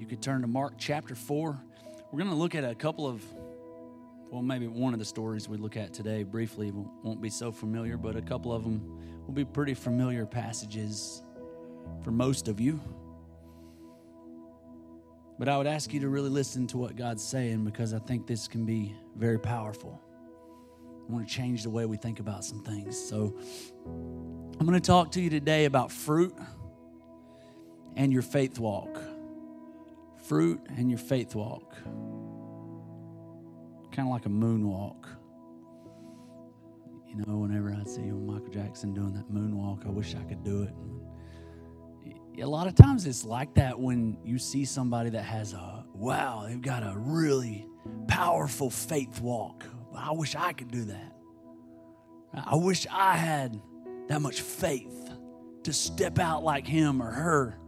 you could turn to Mark chapter 4. We're going to look at a couple of, well, maybe one of the stories we look at today briefly won't be so familiar, but a couple of them will be pretty familiar passages for most of you. But I would ask you to really listen to what God's saying because I think this can be very powerful. I want to change the way we think about some things. So I'm going to talk to you today about fruit and your faith walk. Fruit and your faith walk. Kind of like a moonwalk. You know, whenever I see Michael Jackson doing that moonwalk, I wish I could do it. A lot of times it's like that when you see somebody that has a, wow, they've got a really powerful faith walk. I wish I could do that. I wish I had that much faith to step out like him or her.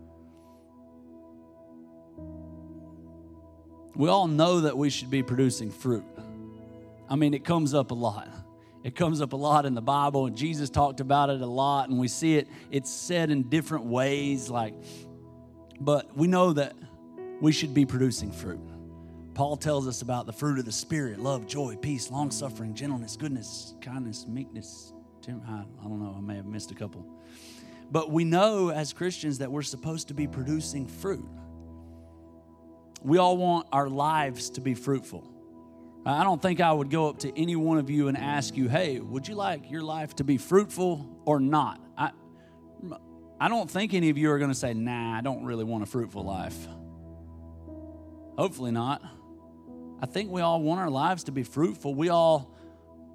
We all know that we should be producing fruit. I mean, it comes up a lot. It comes up a lot in the Bible, and Jesus talked about it a lot, and we see it, it's said in different ways, like, but we know that we should be producing fruit. Paul tells us about the fruit of the Spirit love, joy, peace, long suffering, gentleness, goodness, kindness, meekness. I don't know, I may have missed a couple. But we know as Christians that we're supposed to be producing fruit. We all want our lives to be fruitful. I don't think I would go up to any one of you and ask you, hey, would you like your life to be fruitful or not? I, I don't think any of you are going to say, nah, I don't really want a fruitful life. Hopefully not. I think we all want our lives to be fruitful. We all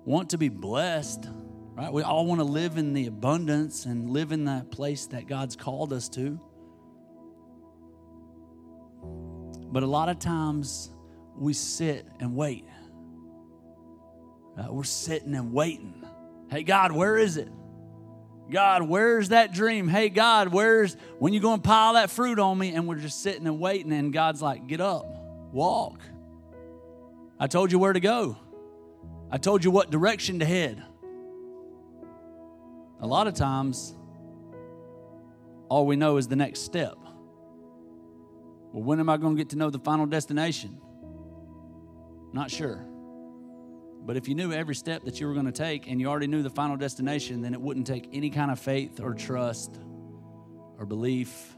want to be blessed, right? We all want to live in the abundance and live in that place that God's called us to. But a lot of times we sit and wait. Uh, we're sitting and waiting. Hey, God, where is it? God, where's that dream? Hey, God, where's when you going to pile that fruit on me? And we're just sitting and waiting, and God's like, get up, walk. I told you where to go, I told you what direction to head. A lot of times, all we know is the next step. Well, when am I going to get to know the final destination? Not sure. But if you knew every step that you were going to take and you already knew the final destination, then it wouldn't take any kind of faith or trust or belief.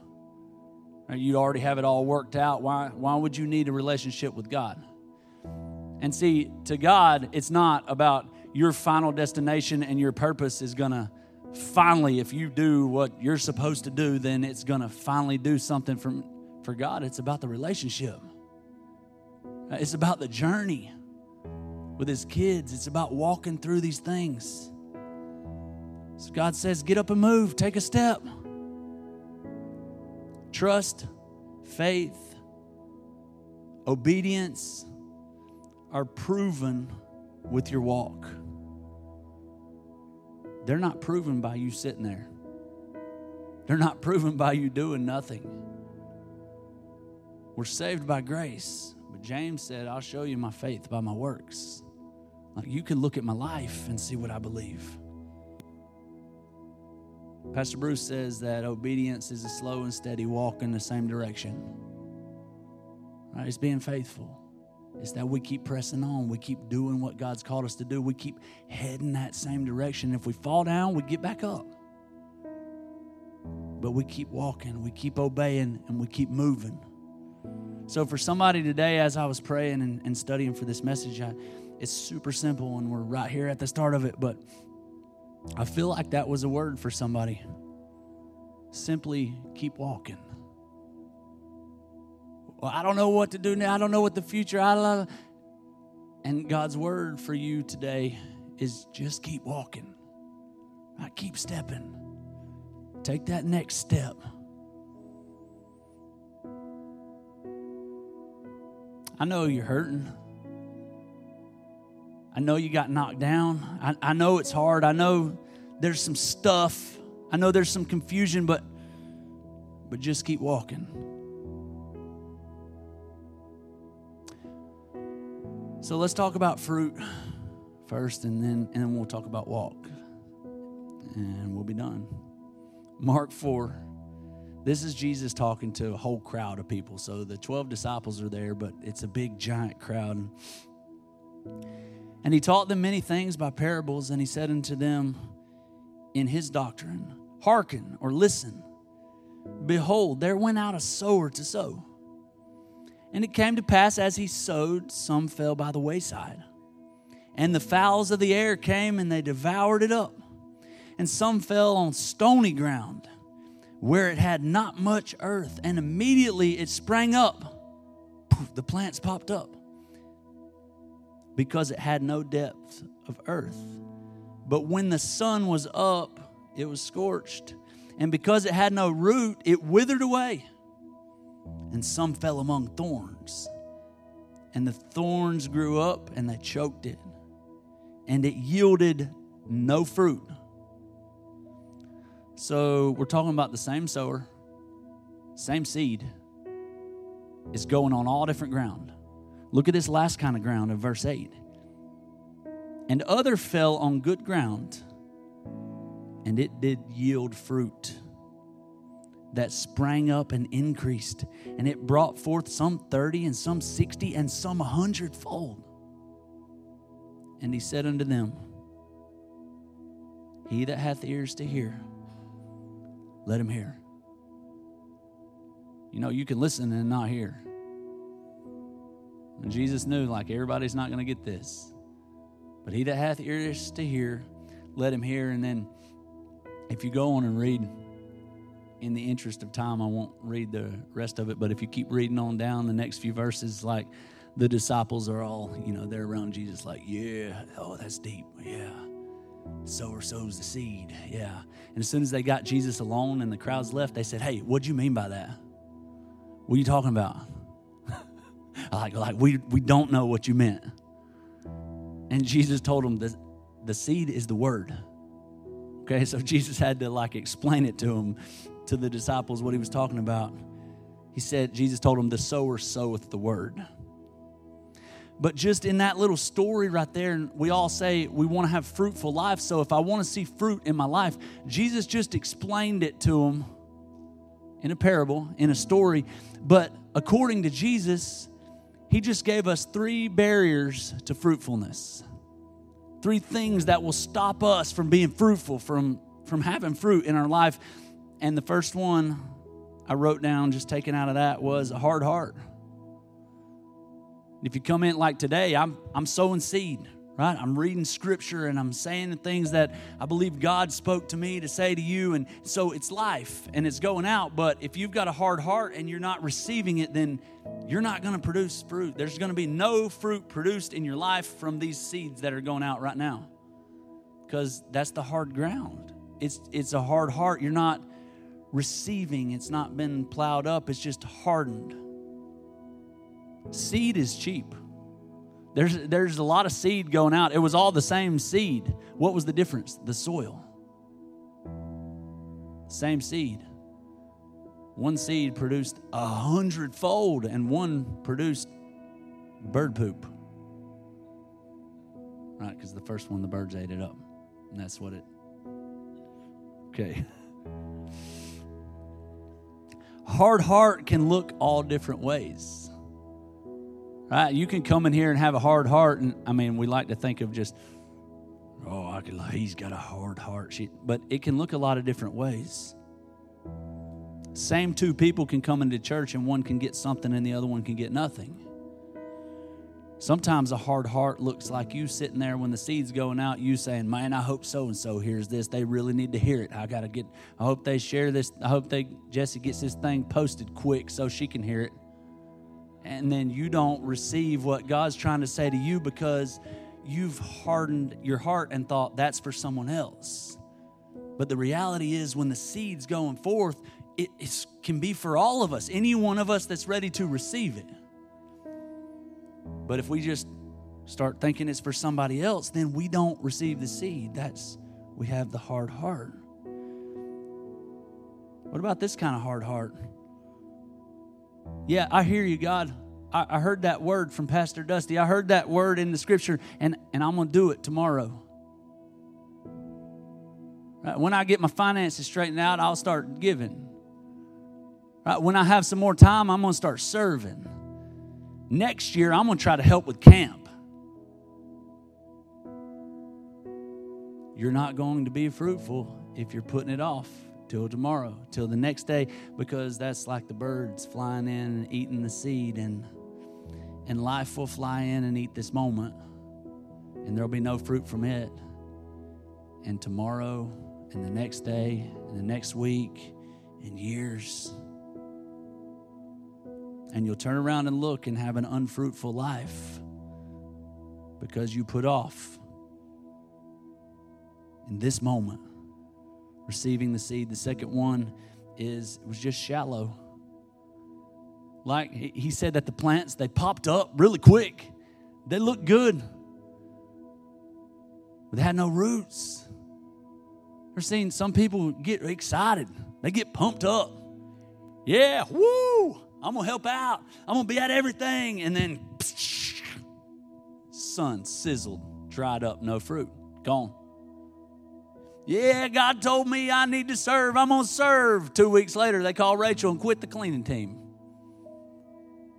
You'd already have it all worked out. Why, why would you need a relationship with God? And see, to God, it's not about your final destination and your purpose is going to finally, if you do what you're supposed to do, then it's going to finally do something from for God, it's about the relationship, uh, it's about the journey with His kids, it's about walking through these things. So God says, get up and move, take a step. Trust, faith, obedience are proven with your walk. They're not proven by you sitting there. They're not proven by you doing nothing. We're saved by grace. But James said, I'll show you my faith by my works. Like you can look at my life and see what I believe. Pastor Bruce says that obedience is a slow and steady walk in the same direction. Right? It's being faithful. It's that we keep pressing on. We keep doing what God's called us to do. We keep heading that same direction. If we fall down, we get back up. But we keep walking, we keep obeying, and we keep moving. So, for somebody today, as I was praying and, and studying for this message, I, it's super simple and we're right here at the start of it, but I feel like that was a word for somebody. Simply keep walking. Well, I don't know what to do now. I don't know what the future. I love. And God's word for you today is just keep walking. I keep stepping. Take that next step. I know you're hurting. I know you got knocked down. I, I know it's hard. I know there's some stuff. I know there's some confusion, but but just keep walking. So let's talk about fruit first and then and then we'll talk about walk. And we'll be done. Mark 4 This is Jesus talking to a whole crowd of people. So the 12 disciples are there, but it's a big, giant crowd. And he taught them many things by parables, and he said unto them in his doctrine, Hearken or listen. Behold, there went out a sower to sow. And it came to pass as he sowed, some fell by the wayside. And the fowls of the air came and they devoured it up. And some fell on stony ground where it had not much earth. And immediately it sprang up. The plants popped up because it had no depth of earth. But when the sun was up, it was scorched. And because it had no root, it withered away. And some fell among thorns. And the thorns grew up and they choked it. And it yielded no fruit. So we're talking about the same sower, same seed is going on all different ground. Look at this last kind of ground in verse 8. And other fell on good ground, and it did yield fruit that sprang up and increased, and it brought forth some 30 and some 60 and some a hundredfold. And he said unto them, He that hath ears to hear, let him hear. You know, you can listen and not hear. And Jesus knew, like, everybody's not going to get this. But he that hath ears to hear, let him hear. And then, if you go on and read, in the interest of time, I won't read the rest of it. But if you keep reading on down the next few verses, like, the disciples are all, you know, they're around Jesus, like, yeah, oh, that's deep. Yeah. Sower sows the seed. Yeah. And as soon as they got Jesus alone and the crowds left, they said, Hey, what do you mean by that? What are you talking about? like, like we, we don't know what you meant. And Jesus told them that the seed is the word. Okay, so Jesus had to like explain it to them, to the disciples, what he was talking about. He said, Jesus told them, the sower soweth the word. But just in that little story right there, we all say we want to have fruitful life. So if I want to see fruit in my life, Jesus just explained it to them in a parable, in a story. But according to Jesus, he just gave us three barriers to fruitfulness. Three things that will stop us from being fruitful, from, from having fruit in our life. And the first one I wrote down, just taken out of that, was a hard heart. If you come in like today, I'm, I'm sowing seed, right? I'm reading scripture and I'm saying the things that I believe God spoke to me to say to you. And so it's life and it's going out. But if you've got a hard heart and you're not receiving it, then you're not going to produce fruit. There's going to be no fruit produced in your life from these seeds that are going out right now because that's the hard ground. It's, it's a hard heart. You're not receiving, it's not been plowed up, it's just hardened. Seed is cheap. There's, there's a lot of seed going out. It was all the same seed. What was the difference? The soil. Same seed. One seed produced a hundredfold, and one produced bird poop. Right, because the first one, the birds ate it up. And that's what it. Okay. Hard heart can look all different ways. Right? You can come in here and have a hard heart, and I mean, we like to think of just, oh, I could, he's got a hard heart. But it can look a lot of different ways. Same two people can come into church, and one can get something, and the other one can get nothing. Sometimes a hard heart looks like you sitting there when the seed's going out, you saying, Man, I hope so and so hears this. They really need to hear it. I got to get, I hope they share this. I hope they, Jesse gets this thing posted quick so she can hear it and then you don't receive what God's trying to say to you because you've hardened your heart and thought that's for someone else. But the reality is, when the seed's going forth, it can be for all of us, any one of us that's ready to receive it. But if we just start thinking it's for somebody else, then we don't receive the seed. That's, we have the hard heart. What about this kind of hard heart? Yeah, I hear you, God. I, I heard that word from Pastor Dusty. I heard that word in the scripture, and, and I'm going to do it tomorrow. Right? When I get my finances straightened out, I'll start giving. Right? When I have some more time, I'm going to start serving. Next year, I'm going to try to help with camp. You're not going to be fruitful if you're putting it off till tomorrow, till the next day, because that's like the birds flying in and eating the seed, and, and life will fly in and eat this moment, and there'll be no fruit from it. And tomorrow, and the next day, and the next week, and years. And you'll turn around and look and have an unfruitful life because you put off in this moment receiving the seed. The second one is it was just shallow. Like he said that the plants they popped up really quick. They looked good. But they had no roots. We're seeing some people get excited. They get pumped up. Yeah, woo! I'm gonna help out. I'm gonna be at everything. And then sun sizzled, dried up, no fruit, gone. Yeah, God told me I need to serve. I'm going to serve. Two weeks later, they call Rachel and quit the cleaning team.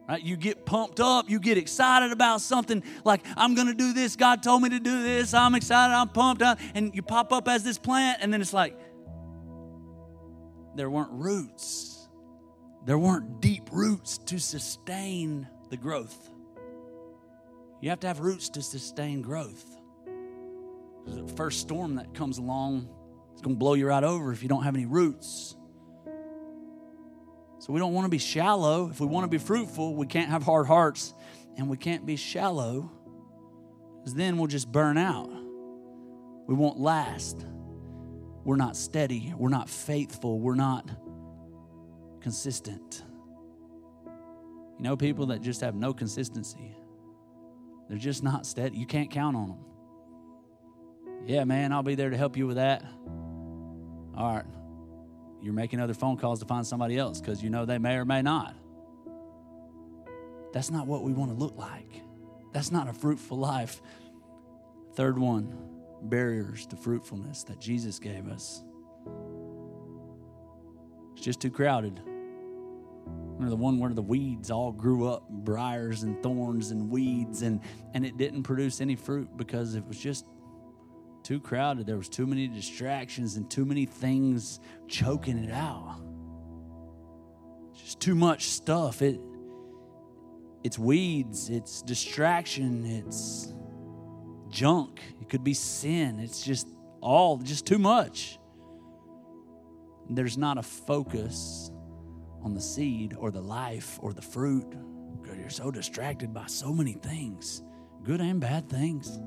Right? You get pumped up, you get excited about something like, I'm going to do this. God told me to do this. I'm excited, I'm pumped up. And you pop up as this plant, and then it's like, there weren't roots. There weren't deep roots to sustain the growth. You have to have roots to sustain growth. The first storm that comes along it's going to blow you right over if you don't have any roots. So we don't want to be shallow. If we want to be fruitful, we can't have hard hearts and we can't be shallow because then we'll just burn out. We won't last. We're not steady. We're not faithful. We're not consistent. You know, people that just have no consistency, they're just not steady. You can't count on them. Yeah, man, I'll be there to help you with that. All right. You're making other phone calls to find somebody else because you know they may or may not. That's not what we want to look like. That's not a fruitful life. Third one barriers to fruitfulness that Jesus gave us. It's just too crowded. Remember the one where the weeds all grew up, briars and thorns and weeds, and, and it didn't produce any fruit because it was just too crowded. There was too many distractions and too many things choking it out. Just too much stuff. It it's weeds, it's distraction, it's junk. It could be sin. It's just all just too much. There's not a focus on the seed or the life or the fruit you're so distracted by so many things, good and bad things.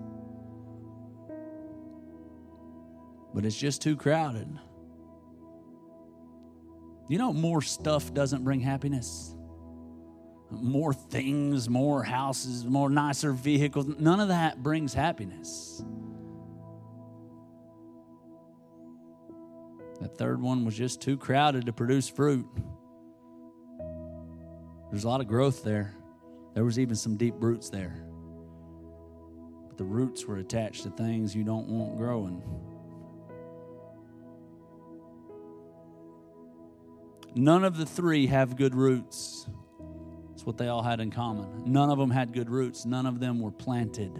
But it's just too crowded. You know, more stuff doesn't bring happiness. More things, more houses, more nicer vehicles, none of that brings happiness. That third one was just too crowded to produce fruit. There's a lot of growth there. There was even some deep roots there. But the roots were attached to things you don't want growing. None of the three have good roots. That's what they all had in common. None of them had good roots, none of them were planted.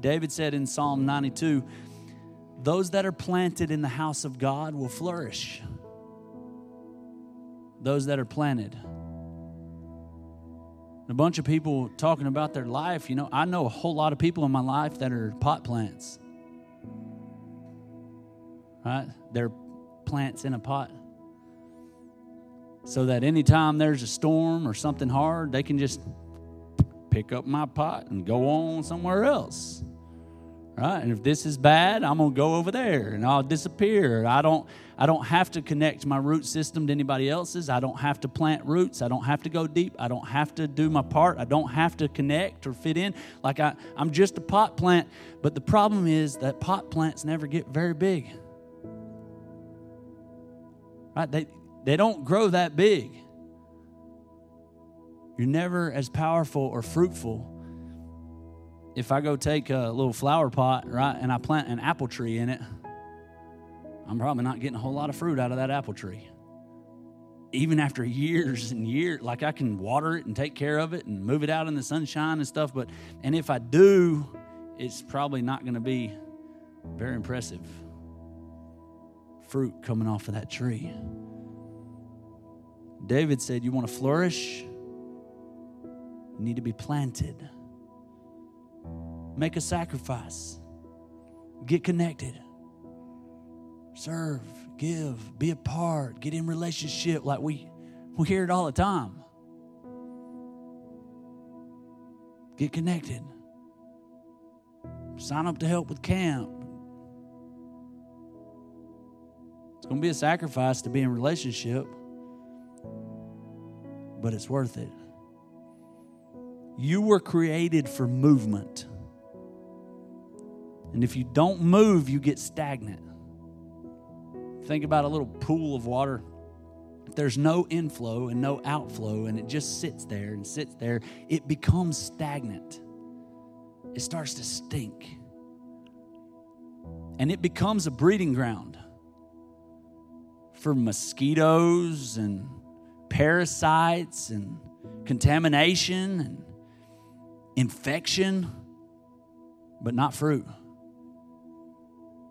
David said in Psalm 92 Those that are planted in the house of God will flourish. Those that are planted. A bunch of people talking about their life. You know, I know a whole lot of people in my life that are pot plants. Right? They're plants in a pot so that anytime there's a storm or something hard, they can just pick up my pot and go on somewhere else. Right? And if this is bad, I'm going to go over there and I'll disappear. I don't I don't have to connect my root system to anybody else's. I don't have to plant roots. I don't have to go deep. I don't have to do my part. I don't have to connect or fit in. Like I, I'm just a pot plant. But the problem is that pot plants never get very big. Right? They, they don't grow that big. You're never as powerful or fruitful if I go take a little flower pot, right, and I plant an apple tree in it. I'm probably not getting a whole lot of fruit out of that apple tree. Even after years and years, like I can water it and take care of it and move it out in the sunshine and stuff, but and if I do, it's probably not going to be very impressive fruit coming off of that tree. David said, You want to flourish? You need to be planted. Make a sacrifice. Get connected. Serve, give, be a part, get in relationship like we, we hear it all the time. Get connected. Sign up to help with camp. It's going to be a sacrifice to be in relationship, but it's worth it. You were created for movement. And if you don't move, you get stagnant. Think about a little pool of water. If there's no inflow and no outflow, and it just sits there and sits there, it becomes stagnant. It starts to stink. And it becomes a breeding ground for mosquitoes and parasites and contamination and infection, but not fruit.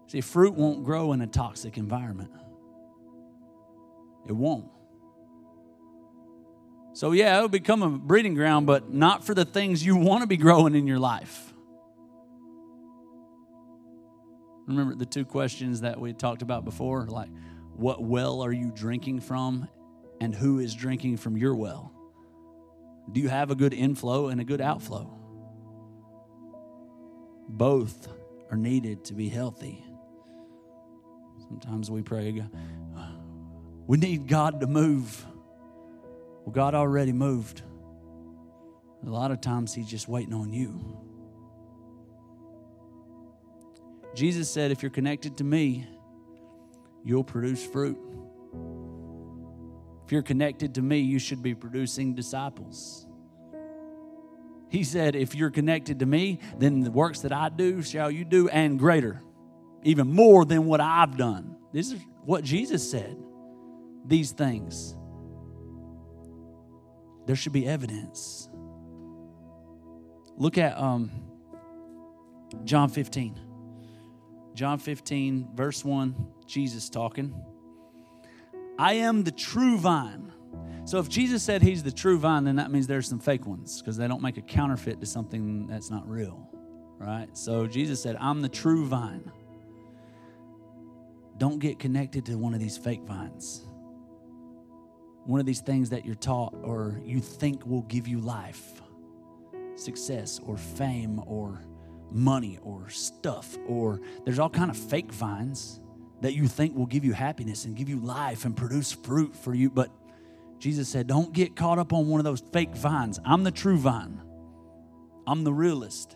See, fruit won't grow in a toxic environment. It won't. So, yeah, it'll become a breeding ground, but not for the things you want to be growing in your life. Remember the two questions that we talked about before? Like, what well are you drinking from and who is drinking from your well? Do you have a good inflow and a good outflow? Both are needed to be healthy. Sometimes we pray, we need God to move. Well, God already moved. A lot of times He's just waiting on you. Jesus said, if you're connected to me, you'll produce fruit. If you're connected to me, you should be producing disciples. He said, If you're connected to me, then the works that I do shall you do, and greater, even more than what I've done. This is what Jesus said. These things. There should be evidence. Look at um, John 15. John 15, verse 1, Jesus talking. I am the true vine. So if Jesus said he's the true vine, then that means there's some fake ones because they don't make a counterfeit to something that's not real, right? So Jesus said, I'm the true vine. Don't get connected to one of these fake vines. One of these things that you're taught or you think will give you life, success, or fame, or money, or stuff, or there's all kind of fake vines that you think will give you happiness and give you life and produce fruit for you. But Jesus said, Don't get caught up on one of those fake vines. I'm the true vine, I'm the realist.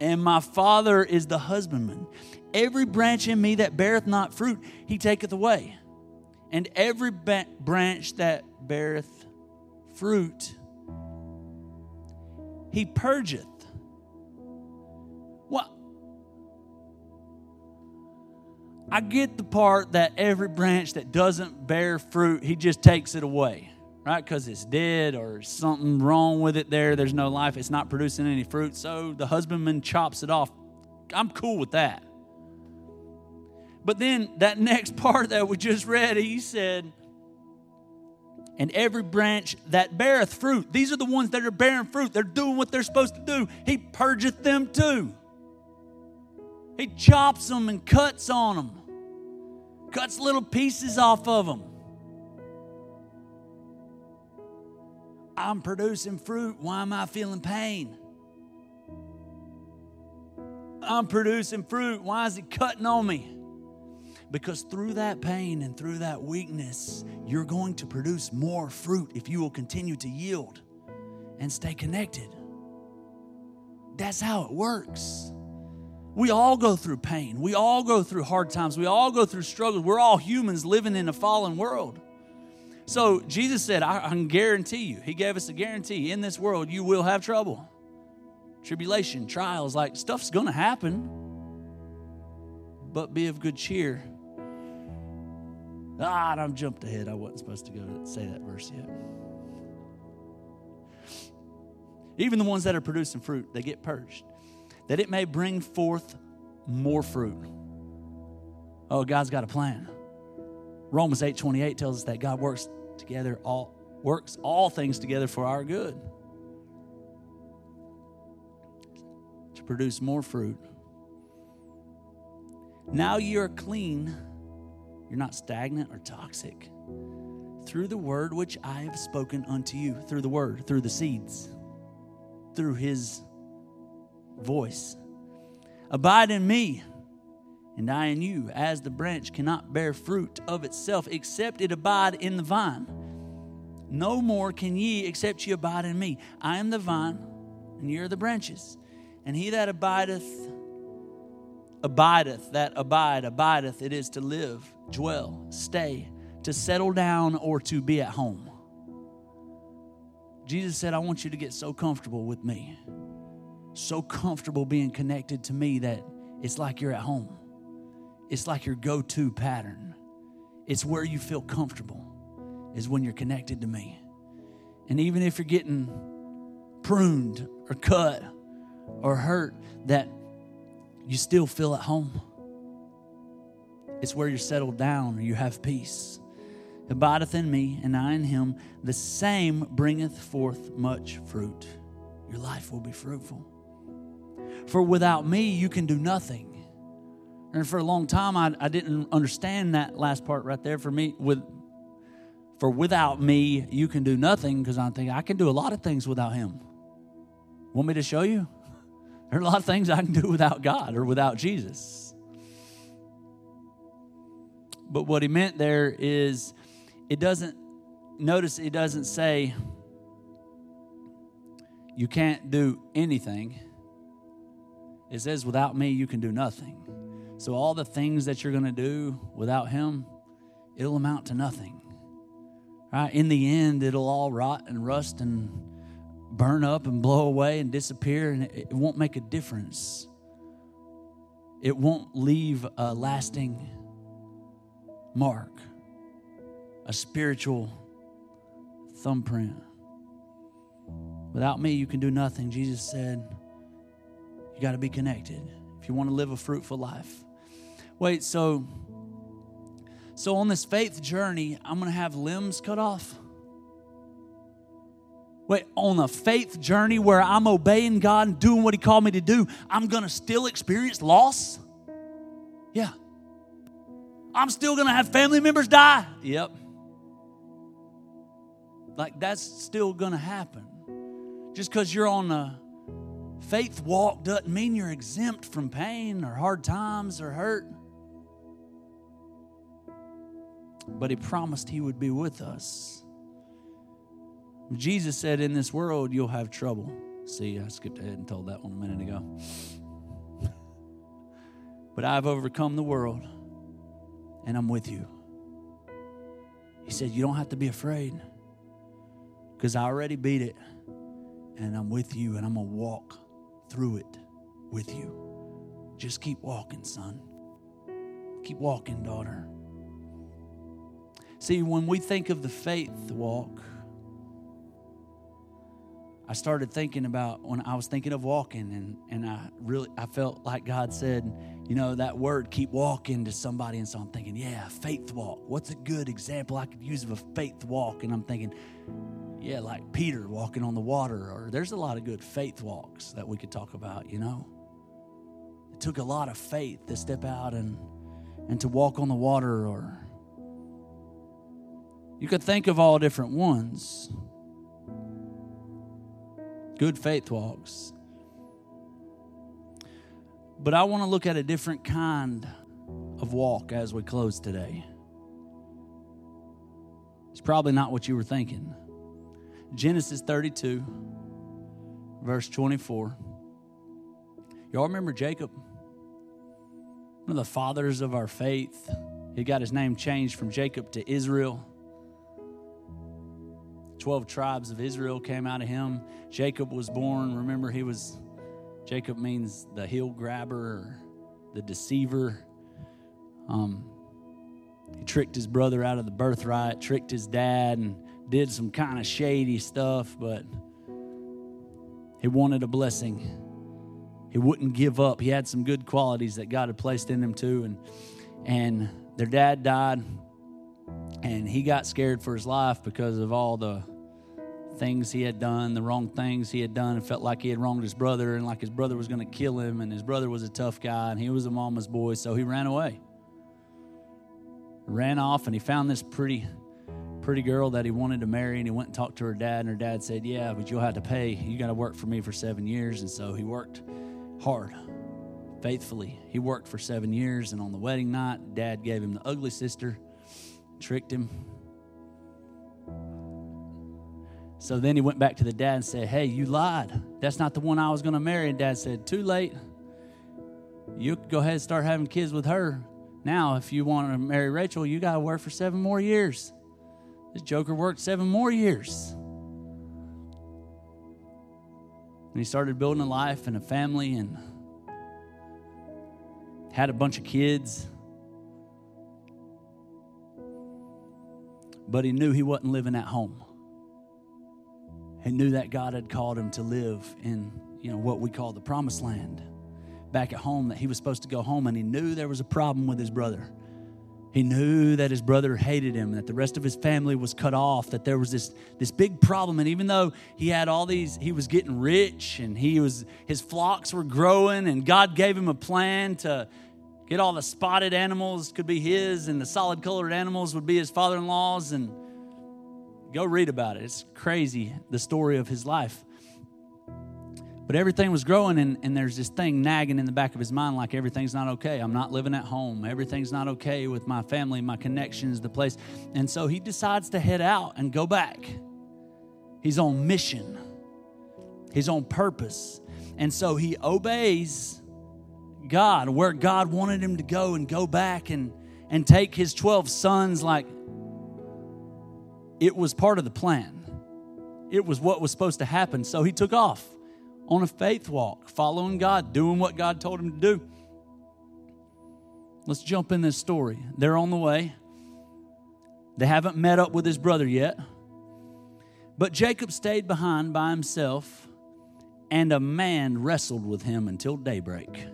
And my Father is the husbandman. Every branch in me that beareth not fruit, he taketh away. And every ba- branch that beareth fruit, he purgeth I get the part that every branch that doesn't bear fruit, he just takes it away, right? Because it's dead or something wrong with it there. There's no life. It's not producing any fruit. So the husbandman chops it off. I'm cool with that. But then that next part that we just read, he said, and every branch that beareth fruit, these are the ones that are bearing fruit. They're doing what they're supposed to do. He purgeth them too. He chops them and cuts on them cuts little pieces off of them. I'm producing fruit. Why am I feeling pain? I'm producing fruit. Why is it cutting on me? Because through that pain and through that weakness, you're going to produce more fruit if you will continue to yield and stay connected. That's how it works. We all go through pain. We all go through hard times. We all go through struggles. We're all humans living in a fallen world. So Jesus said, I, I can guarantee you, He gave us a guarantee in this world, you will have trouble, tribulation, trials, like stuff's gonna happen. but be of good cheer. Ah, I'm jumped ahead. I wasn't supposed to go say that verse yet. Even the ones that are producing fruit, they get purged, that it may bring forth more fruit. Oh, God's got a plan. Romans 8 28 tells us that God works together all works all things together for our good. To produce more fruit. Now you are clean. You're not stagnant or toxic. Through the word which I have spoken unto you, through the word, through the seeds, through his voice. Abide in me and I in you, as the branch cannot bear fruit of itself except it abide in the vine. No more can ye except ye abide in me. I am the vine, and ye are the branches. And he that abideth, abideth, that abide, abideth, it is to live, dwell, stay, to settle down, or to be at home. Jesus said, I want you to get so comfortable with me, so comfortable being connected to me that it's like you're at home. It's like your go to pattern. It's where you feel comfortable, is when you're connected to me. And even if you're getting pruned or cut or hurt, that you still feel at home. It's where you're settled down or you have peace. Abideth in me, and I in him, the same bringeth forth much fruit. Your life will be fruitful. For without me, you can do nothing. And for a long time, I, I didn't understand that last part right there. For me, with for without me, you can do nothing because I think I can do a lot of things without Him. Want me to show you? There are a lot of things I can do without God or without Jesus. But what he meant there is it doesn't, notice it doesn't say you can't do anything. It says, without me, you can do nothing. So, all the things that you're going to do without Him, it'll amount to nothing. Right? In the end, it'll all rot and rust and burn up and blow away and disappear, and it won't make a difference. It won't leave a lasting mark, a spiritual thumbprint. Without me, you can do nothing. Jesus said, You got to be connected if you want to live a fruitful life. Wait, so so on this faith journey, I'm going to have limbs cut off? Wait, on a faith journey where I'm obeying God and doing what He called me to do, I'm going to still experience loss? Yeah. I'm still going to have family members die? Yep. Like that's still going to happen. Just because you're on a faith walk doesn't mean you're exempt from pain or hard times or hurt. but he promised he would be with us. Jesus said, In this world, you'll have trouble. See, I skipped ahead and told that one a minute ago. but I've overcome the world, and I'm with you. He said, You don't have to be afraid because I already beat it, and I'm with you, and I'm going to walk through it with you. Just keep walking, son. Keep walking, daughter. See, when we think of the faith walk, I started thinking about when I was thinking of walking, and, and I really I felt like God said, you know, that word keep walking to somebody. And so I'm thinking, yeah, faith walk. What's a good example I could use of a faith walk? And I'm thinking, yeah, like Peter walking on the water, or there's a lot of good faith walks that we could talk about, you know. It took a lot of faith to step out and and to walk on the water or you could think of all different ones. Good faith walks. But I want to look at a different kind of walk as we close today. It's probably not what you were thinking. Genesis 32, verse 24. Y'all remember Jacob? One of the fathers of our faith. He got his name changed from Jacob to Israel. 12 tribes of Israel came out of him. Jacob was born. Remember, he was, Jacob means the heel grabber, the deceiver. Um, he tricked his brother out of the birthright, tricked his dad, and did some kind of shady stuff, but he wanted a blessing. He wouldn't give up. He had some good qualities that God had placed in him too. And and their dad died, and he got scared for his life because of all the things he had done, the wrong things he had done, and felt like he had wronged his brother and like his brother was going to kill him. And his brother was a tough guy, and he was a mama's boy, so he ran away. Ran off, and he found this pretty pretty girl that he wanted to marry and he went and talked to her dad and her dad said yeah but you'll have to pay. You got to work for me for seven years. And so he worked hard faithfully. He worked for seven years and on the wedding night dad gave him the ugly sister tricked him. So then he went back to the dad and said hey you lied. That's not the one i was going to marry. And dad said too late. You go ahead and start having kids with her. Now if you want to marry rachel you got to work for seven more years this joker worked seven more years. And he started building a life and a family and had a bunch of kids. But he knew he wasn't living at home. He knew that God had called him to live in, you know, what we call the promised land. Back at home, that he was supposed to go home, and he knew there was a problem with his brother. He knew that his brother hated him, that the rest of his family was cut off, that there was this, this big problem. And even though he had all these, he was getting rich and he was his flocks were growing, and God gave him a plan to get all the spotted animals could be his, and the solid colored animals would be his father-in-law's. And go read about it. It's crazy, the story of his life. But everything was growing, and, and there's this thing nagging in the back of his mind like everything's not okay. I'm not living at home. Everything's not okay with my family, my connections, the place. And so he decides to head out and go back. He's on mission, he's on purpose. And so he obeys God where God wanted him to go and go back and, and take his 12 sons like it was part of the plan. It was what was supposed to happen. So he took off on a faith walk, following God, doing what God told him to do. Let's jump in this story. They're on the way. They haven't met up with his brother yet. But Jacob stayed behind by himself, and a man wrestled with him until daybreak.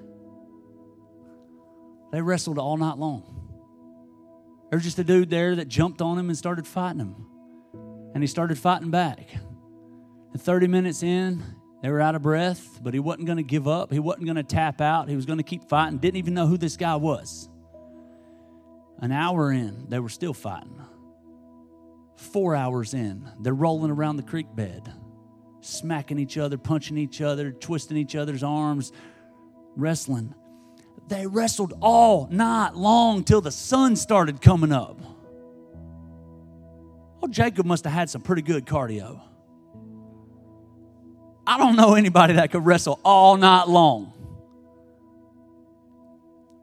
They wrestled all night long. There's just a dude there that jumped on him and started fighting him. And he started fighting back. And 30 minutes in, they were out of breath, but he wasn't going to give up. He wasn't going to tap out. He was going to keep fighting. Didn't even know who this guy was. An hour in, they were still fighting. Four hours in, they're rolling around the creek bed, smacking each other, punching each other, twisting each other's arms, wrestling. They wrestled all night long till the sun started coming up. Oh, Jacob must have had some pretty good cardio. I don't know anybody that could wrestle all night long.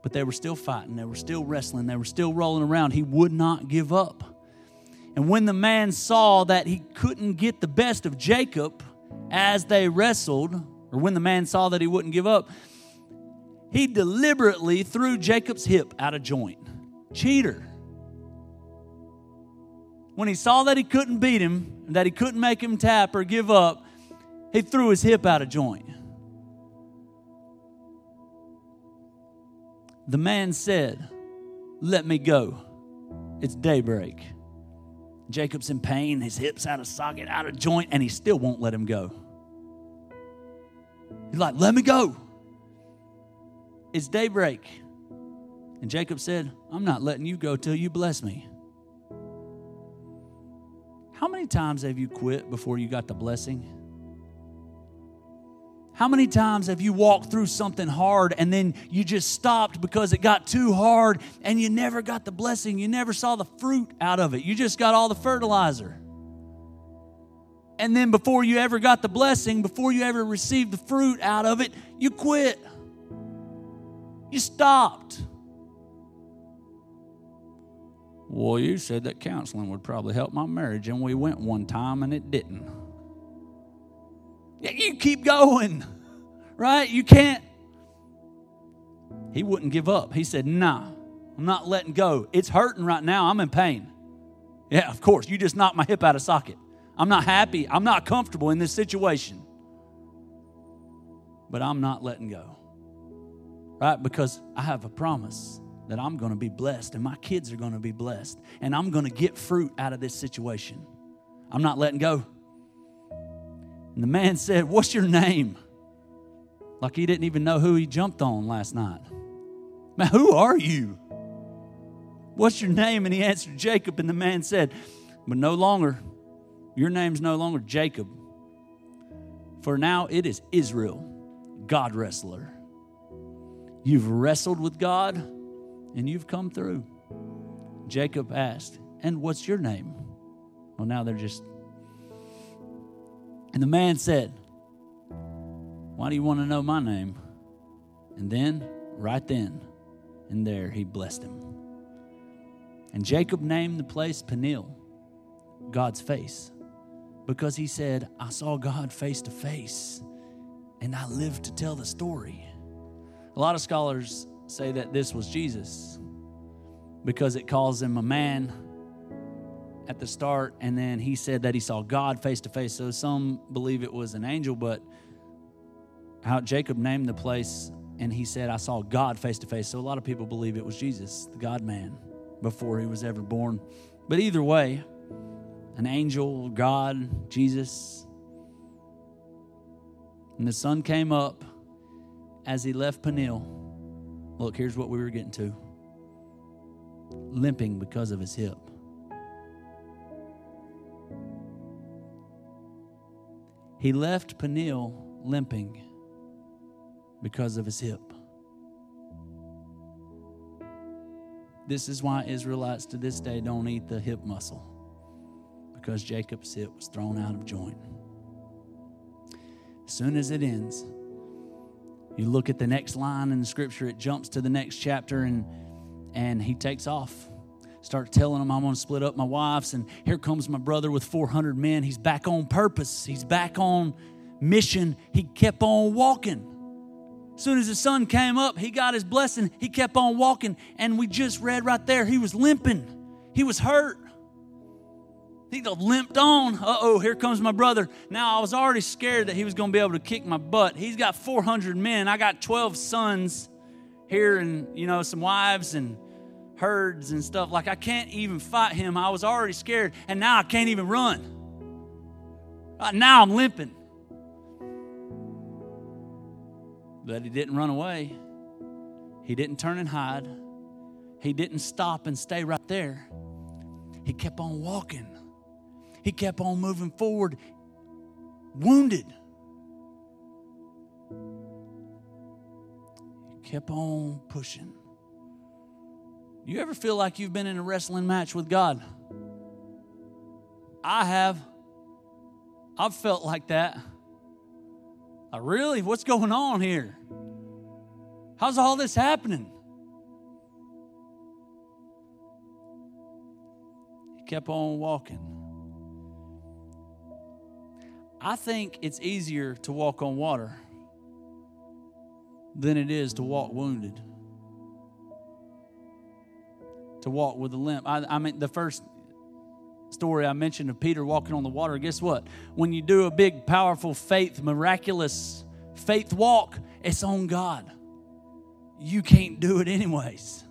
But they were still fighting, they were still wrestling, they were still rolling around. He would not give up. And when the man saw that he couldn't get the best of Jacob as they wrestled, or when the man saw that he wouldn't give up, he deliberately threw Jacob's hip out of joint. Cheater. When he saw that he couldn't beat him, that he couldn't make him tap or give up, he threw his hip out of joint. The man said, Let me go. It's daybreak. Jacob's in pain, his hip's out of socket, out of joint, and he still won't let him go. He's like, Let me go. It's daybreak. And Jacob said, I'm not letting you go till you bless me. How many times have you quit before you got the blessing? How many times have you walked through something hard and then you just stopped because it got too hard and you never got the blessing? You never saw the fruit out of it. You just got all the fertilizer. And then before you ever got the blessing, before you ever received the fruit out of it, you quit. You stopped. Well, you said that counseling would probably help my marriage, and we went one time and it didn't. You keep going, right? You can't. He wouldn't give up. He said, Nah, I'm not letting go. It's hurting right now. I'm in pain. Yeah, of course. You just knocked my hip out of socket. I'm not happy. I'm not comfortable in this situation. But I'm not letting go. Right? Because I have a promise that I'm going to be blessed and my kids are going to be blessed and I'm going to get fruit out of this situation. I'm not letting go. And the man said, What's your name? Like he didn't even know who he jumped on last night. Man, who are you? What's your name? And he answered, Jacob. And the man said, But no longer, your name's no longer Jacob. For now it is Israel, God wrestler. You've wrestled with God and you've come through. Jacob asked, And what's your name? Well, now they're just. And the man said, Why do you want to know my name? And then, right then and there, he blessed him. And Jacob named the place Peniel, God's face, because he said, I saw God face to face and I lived to tell the story. A lot of scholars say that this was Jesus because it calls him a man at the start, and then he said that he saw God face to face. So some believe it was an angel, but how Jacob named the place and he said, I saw God face to face. So a lot of people believe it was Jesus, the God man, before he was ever born. But either way, an angel, God, Jesus. And the sun came up as he left Peniel. Look, here's what we were getting to limping because of his hip. He left Peniel limping because of his hip. This is why Israelites to this day don't eat the hip muscle because Jacob's hip was thrown out of joint. As soon as it ends, you look at the next line in the scripture, it jumps to the next chapter and and he takes off. Start telling them I'm going to split up my wives, and here comes my brother with 400 men. He's back on purpose. He's back on mission. He kept on walking. As soon as the sun came up, he got his blessing. He kept on walking, and we just read right there he was limping. He was hurt. He limped on. Uh oh, here comes my brother. Now, I was already scared that he was going to be able to kick my butt. He's got 400 men. I got 12 sons here, and, you know, some wives and herds and stuff. Like, I can't even fight him. I was already scared, and now I can't even run. Right now, I'm limping. But he didn't run away. He didn't turn and hide. He didn't stop and stay right there. He kept on walking. He kept on moving forward, wounded. He kept on pushing. You ever feel like you've been in a wrestling match with God? I have. I've felt like that. Uh, really? What's going on here? How's all this happening? He kept on walking. I think it's easier to walk on water than it is to walk wounded. To walk with a limp. I, I mean, the first story I mentioned of Peter walking on the water, guess what? When you do a big, powerful faith, miraculous faith walk, it's on God. You can't do it anyways.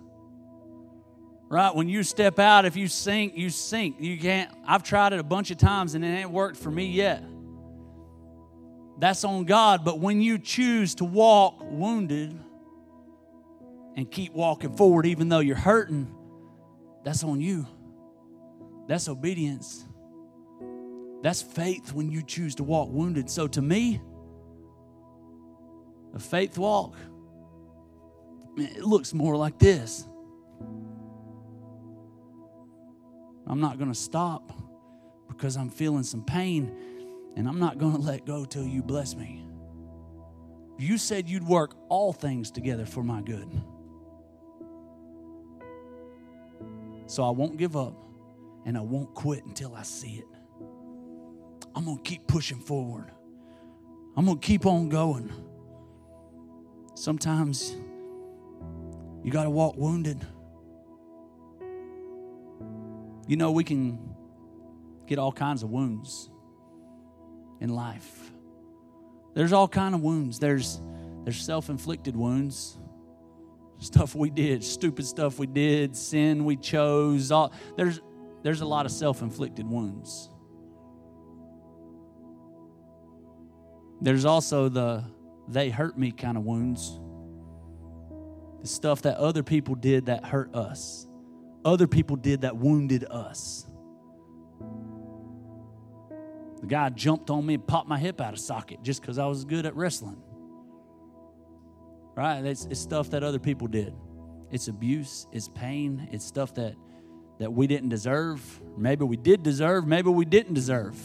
Right? When you step out, if you sink, you sink. You can't. I've tried it a bunch of times and it ain't worked for me yet. That's on God. But when you choose to walk wounded and keep walking forward, even though you're hurting, that's on you. That's obedience. That's faith when you choose to walk wounded. So to me, a faith walk, it looks more like this. I'm not going to stop because I'm feeling some pain, and I'm not going to let go till you bless me. You said you'd work all things together for my good. So I won't give up and I won't quit until I see it. I'm going to keep pushing forward. I'm going to keep on going. Sometimes you got to walk wounded You know, we can get all kinds of wounds in life. There's all kind of wounds. There's there's self-inflicted wounds. Stuff we did, stupid stuff we did, sin we chose. All, there's there's a lot of self-inflicted wounds. There's also the they hurt me kind of wounds. The stuff that other people did that hurt us. Other people did that wounded us. The guy jumped on me and popped my hip out of socket just because I was good at wrestling. Right? It's, it's stuff that other people did. It's abuse, it's pain, it's stuff that that we didn't deserve. Maybe we did deserve, maybe we didn't deserve.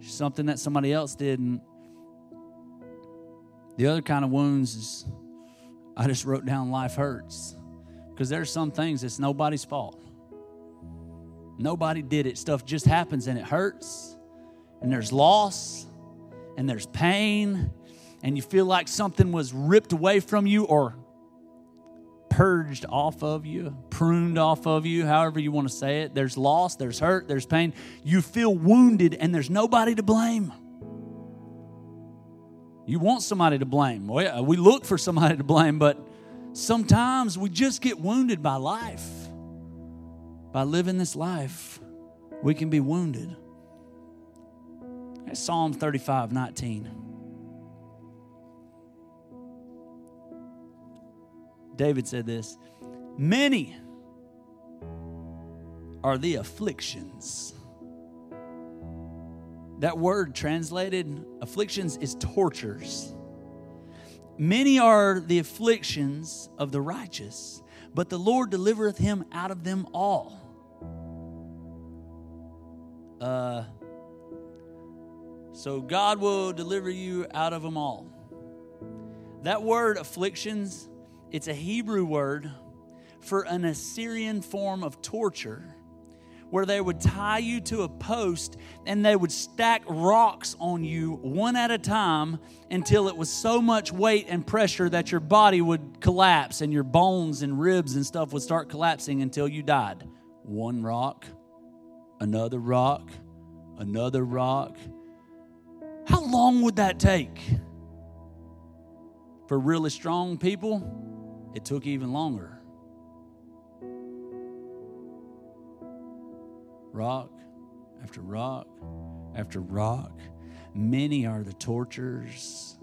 Something that somebody else did. And the other kind of wounds is I just wrote down life hurts. Because there's some things it's nobody's fault. Nobody did it. Stuff just happens and it hurts. And there's loss and there's pain. And you feel like something was ripped away from you or purged off of you, pruned off of you, however you want to say it. There's loss, there's hurt, there's pain. You feel wounded, and there's nobody to blame. You want somebody to blame. We look for somebody to blame, but sometimes we just get wounded by life. By living this life, we can be wounded. That's Psalm 35 19. David said this Many are the afflictions. That word translated afflictions is tortures. Many are the afflictions of the righteous, but the Lord delivereth him out of them all. Uh, so God will deliver you out of them all. That word afflictions it's a Hebrew word for an Assyrian form of torture where they would tie you to a post and they would stack rocks on you one at a time until it was so much weight and pressure that your body would collapse and your bones and ribs and stuff would start collapsing until you died. One rock, another rock, another rock. How long would that take? For really strong people, it took even longer. Rock after rock after rock. Many are the tortures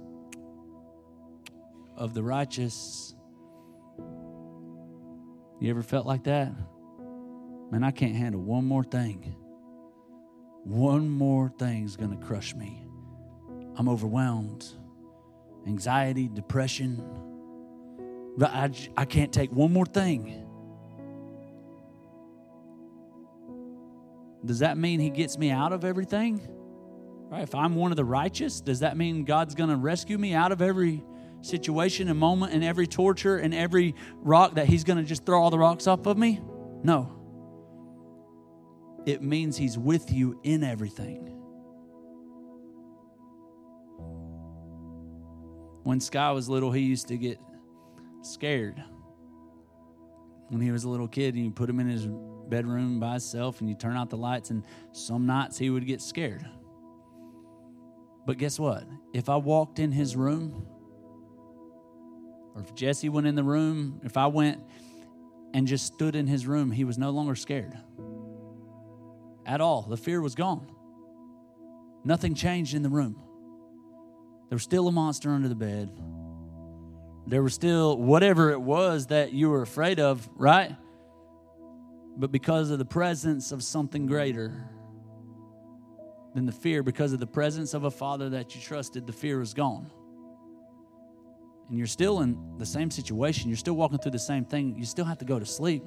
of the righteous. You ever felt like that? Man, I can't handle one more thing. One more thing's going to crush me. I'm overwhelmed. Anxiety, depression but I, I can't take one more thing. Does that mean he gets me out of everything? Right? If I'm one of the righteous, does that mean God's going to rescue me out of every situation and moment and every torture and every rock that he's going to just throw all the rocks off of me? No. It means he's with you in everything. When Sky was little, he used to get scared. When he was a little kid, and you put him in his bedroom by himself and you turn out the lights, and some nights he would get scared. But guess what? If I walked in his room, or if Jesse went in the room, if I went and just stood in his room, he was no longer scared at all. The fear was gone. Nothing changed in the room. There was still a monster under the bed. There was still whatever it was that you were afraid of, right? But because of the presence of something greater than the fear, because of the presence of a father that you trusted, the fear is gone. And you're still in the same situation, you're still walking through the same thing, you still have to go to sleep.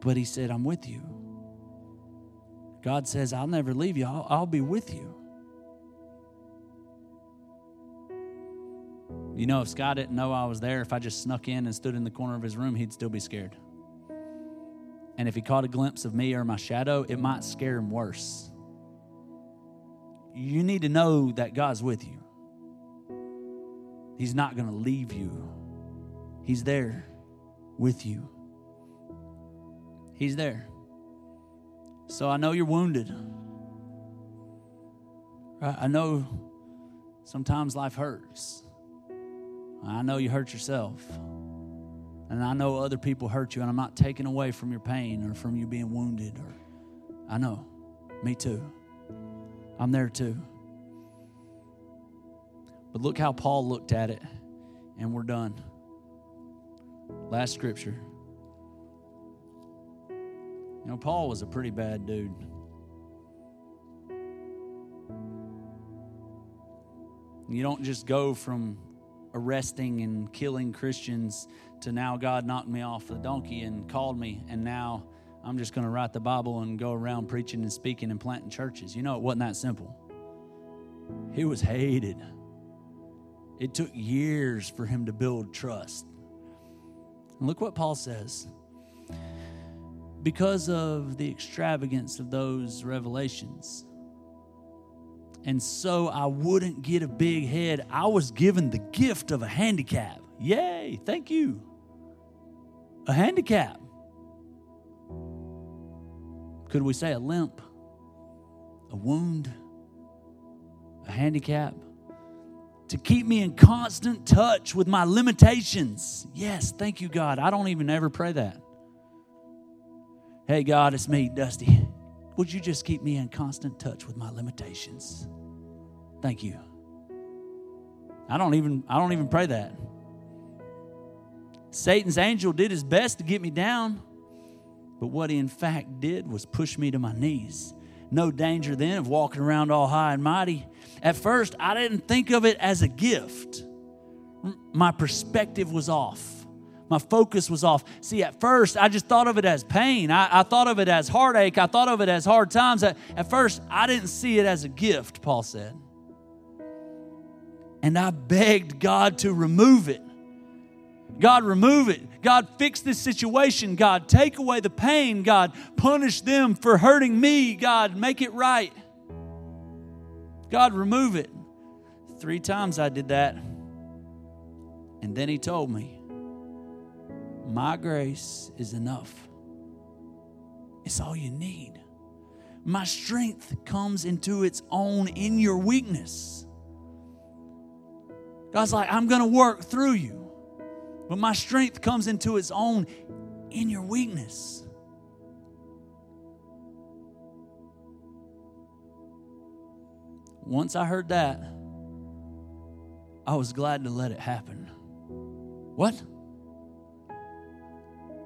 But he said, I'm with you. God says, I'll never leave you, I'll, I'll be with you. You know, if Scott didn't know I was there, if I just snuck in and stood in the corner of his room, he'd still be scared. And if he caught a glimpse of me or my shadow, it might scare him worse. You need to know that God's with you. He's not going to leave you, He's there with you. He's there. So I know you're wounded. I know sometimes life hurts. I know you hurt yourself. And I know other people hurt you, and I'm not taking away from your pain or from you being wounded. Or I know, me too. I'm there too. But look how Paul looked at it, and we're done. Last scripture. You know, Paul was a pretty bad dude. You don't just go from arresting and killing Christians to now God knocked me off the donkey and called me, and now I'm just going to write the Bible and go around preaching and speaking and planting churches. You know, it wasn't that simple. He was hated. It took years for him to build trust. And look what Paul says because of the extravagance of those revelations. And so I wouldn't get a big head. I was given the gift of a handicap. Yay, thank you. A handicap. Could we say a limp, a wound, a handicap? To keep me in constant touch with my limitations. Yes, thank you, God. I don't even ever pray that. Hey, God, it's me, Dusty. Would you just keep me in constant touch with my limitations? Thank you. I don't even I don't even pray that. Satan's angel did his best to get me down, but what he in fact did was push me to my knees. No danger then of walking around all high and mighty. At first, I didn't think of it as a gift. My perspective was off my focus was off. See, at first, I just thought of it as pain. I, I thought of it as heartache. I thought of it as hard times. At, at first, I didn't see it as a gift, Paul said. And I begged God to remove it. God, remove it. God, fix this situation. God, take away the pain. God, punish them for hurting me. God, make it right. God, remove it. Three times I did that. And then he told me, my grace is enough. It's all you need. My strength comes into its own in your weakness. God's like, I'm going to work through you, but my strength comes into its own in your weakness. Once I heard that, I was glad to let it happen. What?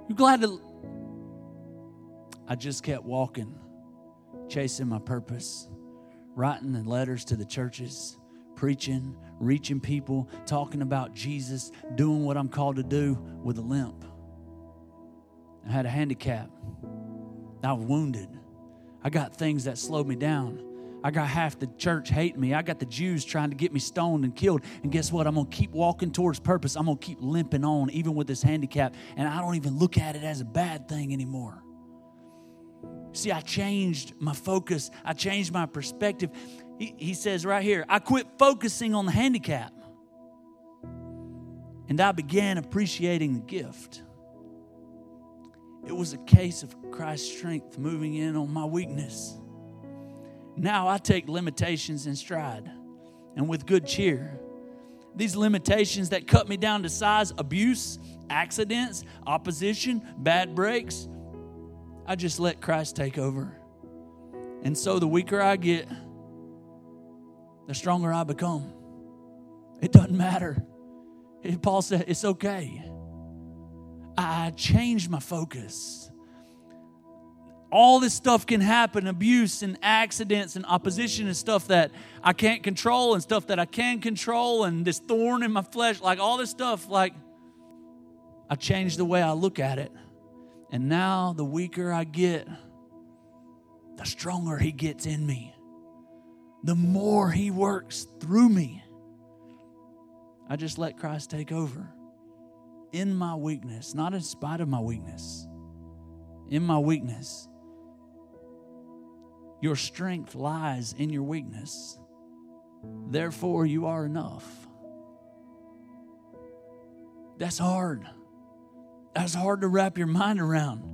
You're glad to. I just kept walking, chasing my purpose, writing the letters to the churches, preaching, reaching people, talking about Jesus, doing what I'm called to do with a limp. I had a handicap. I was wounded. I got things that slowed me down. I got half the church hating me. I got the Jews trying to get me stoned and killed. And guess what? I'm going to keep walking towards purpose. I'm going to keep limping on, even with this handicap. And I don't even look at it as a bad thing anymore. See, I changed my focus, I changed my perspective. He, he says right here, I quit focusing on the handicap. And I began appreciating the gift. It was a case of Christ's strength moving in on my weakness. Now I take limitations in stride and with good cheer. These limitations that cut me down to size, abuse, accidents, opposition, bad breaks, I just let Christ take over. And so the weaker I get, the stronger I become. It doesn't matter. Paul said, it's okay. I changed my focus all this stuff can happen abuse and accidents and opposition and stuff that I can't control and stuff that I can control and this thorn in my flesh, like all this stuff, like I changed the way I look at it. And now the weaker I get, the stronger He gets in me, the more He works through me. I just let Christ take over in my weakness, not in spite of my weakness. In my weakness, your strength lies in your weakness. Therefore, you are enough. That's hard. That's hard to wrap your mind around.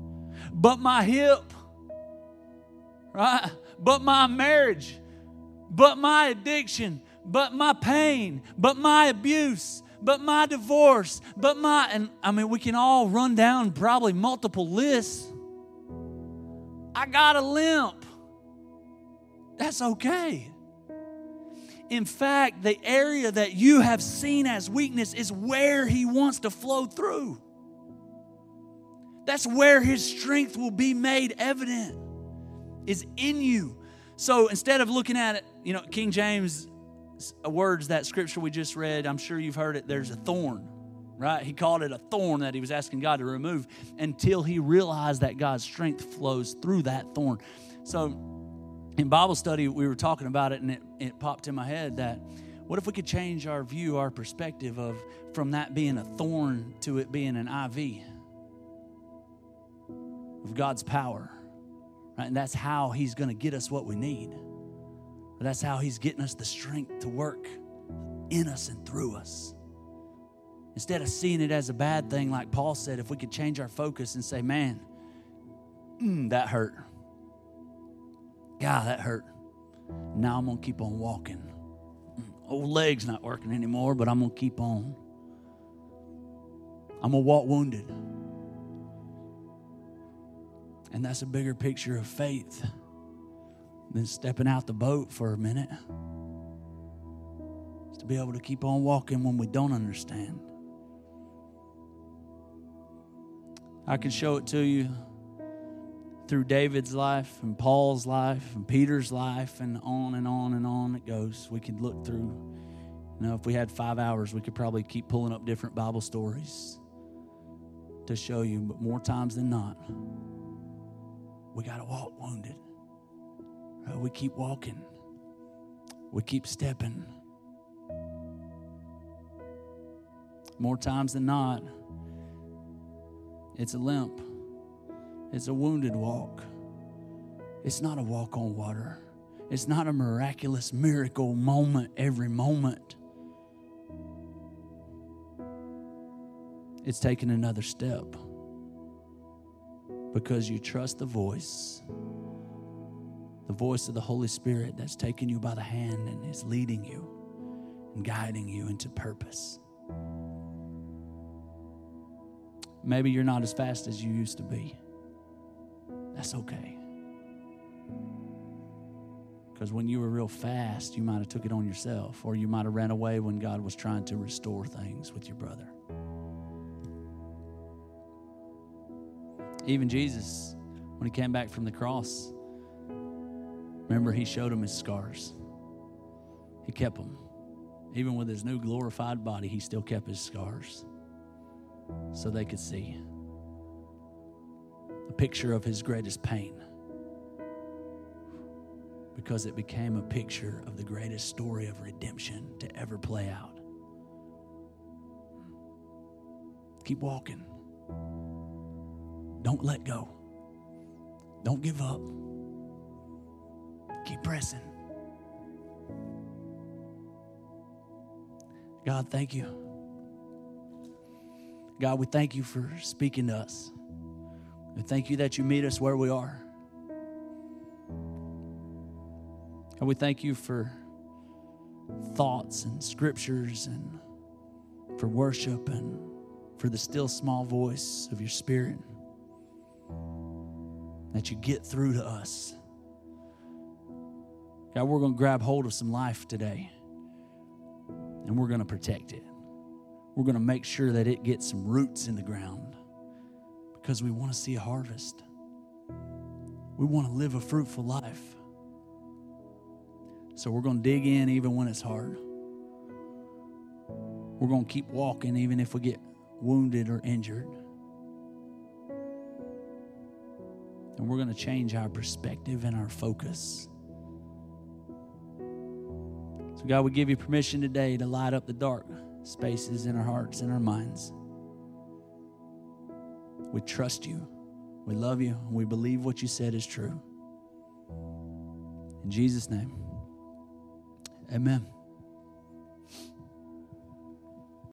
but my hip, right? But my marriage, but my addiction, but my pain, but my abuse, but my divorce, but my, and I mean, we can all run down probably multiple lists. I got a limp. That's okay. In fact, the area that you have seen as weakness is where He wants to flow through. That's where His strength will be made evident, is in you. So instead of looking at it, you know, King James words that scripture we just read, I'm sure you've heard it, there's a thorn, right? He called it a thorn that he was asking God to remove until he realized that God's strength flows through that thorn. So in Bible study, we were talking about it and it, it popped in my head that what if we could change our view, our perspective of from that being a thorn to it being an IV of God's power? Right? And that's how He's going to get us what we need. That's how He's getting us the strength to work in us and through us. Instead of seeing it as a bad thing, like Paul said, if we could change our focus and say, man, mm, that hurt. God, that hurt. Now I'm going to keep on walking. Mm, old leg's not working anymore, but I'm going to keep on. I'm going to walk wounded. And that's a bigger picture of faith than stepping out the boat for a minute. Is to be able to keep on walking when we don't understand. I can show it to you through David's life and Paul's life and Peter's life and on and on and on it goes. We could look through, you know, if we had five hours, we could probably keep pulling up different Bible stories to show you, but more times than not, we got to walk wounded. Uh, we keep walking, we keep stepping. More times than not, it's a limp, it's a wounded walk. It's not a walk on water, it's not a miraculous miracle moment every moment. It's taking another step because you trust the voice the voice of the Holy Spirit that's taking you by the hand and is leading you and guiding you into purpose. Maybe you're not as fast as you used to be. That's okay. Because when you were real fast, you might have took it on yourself, or you might have ran away when God was trying to restore things with your brother. Even Jesus, when he came back from the cross, Remember, he showed him his scars. He kept them. Even with his new glorified body, he still kept his scars so they could see a picture of his greatest pain because it became a picture of the greatest story of redemption to ever play out. Keep walking. Don't let go. Don't give up. Keep pressing. God, thank you. God, we thank you for speaking to us. We thank you that you meet us where we are. And we thank you for thoughts and scriptures and for worship and for the still small voice of your spirit that you get through to us. God, we're going to grab hold of some life today and we're going to protect it. We're going to make sure that it gets some roots in the ground because we want to see a harvest. We want to live a fruitful life. So we're going to dig in even when it's hard. We're going to keep walking even if we get wounded or injured. And we're going to change our perspective and our focus. So, God, we give you permission today to light up the dark spaces in our hearts and our minds. We trust you. We love you. We believe what you said is true. In Jesus' name, amen.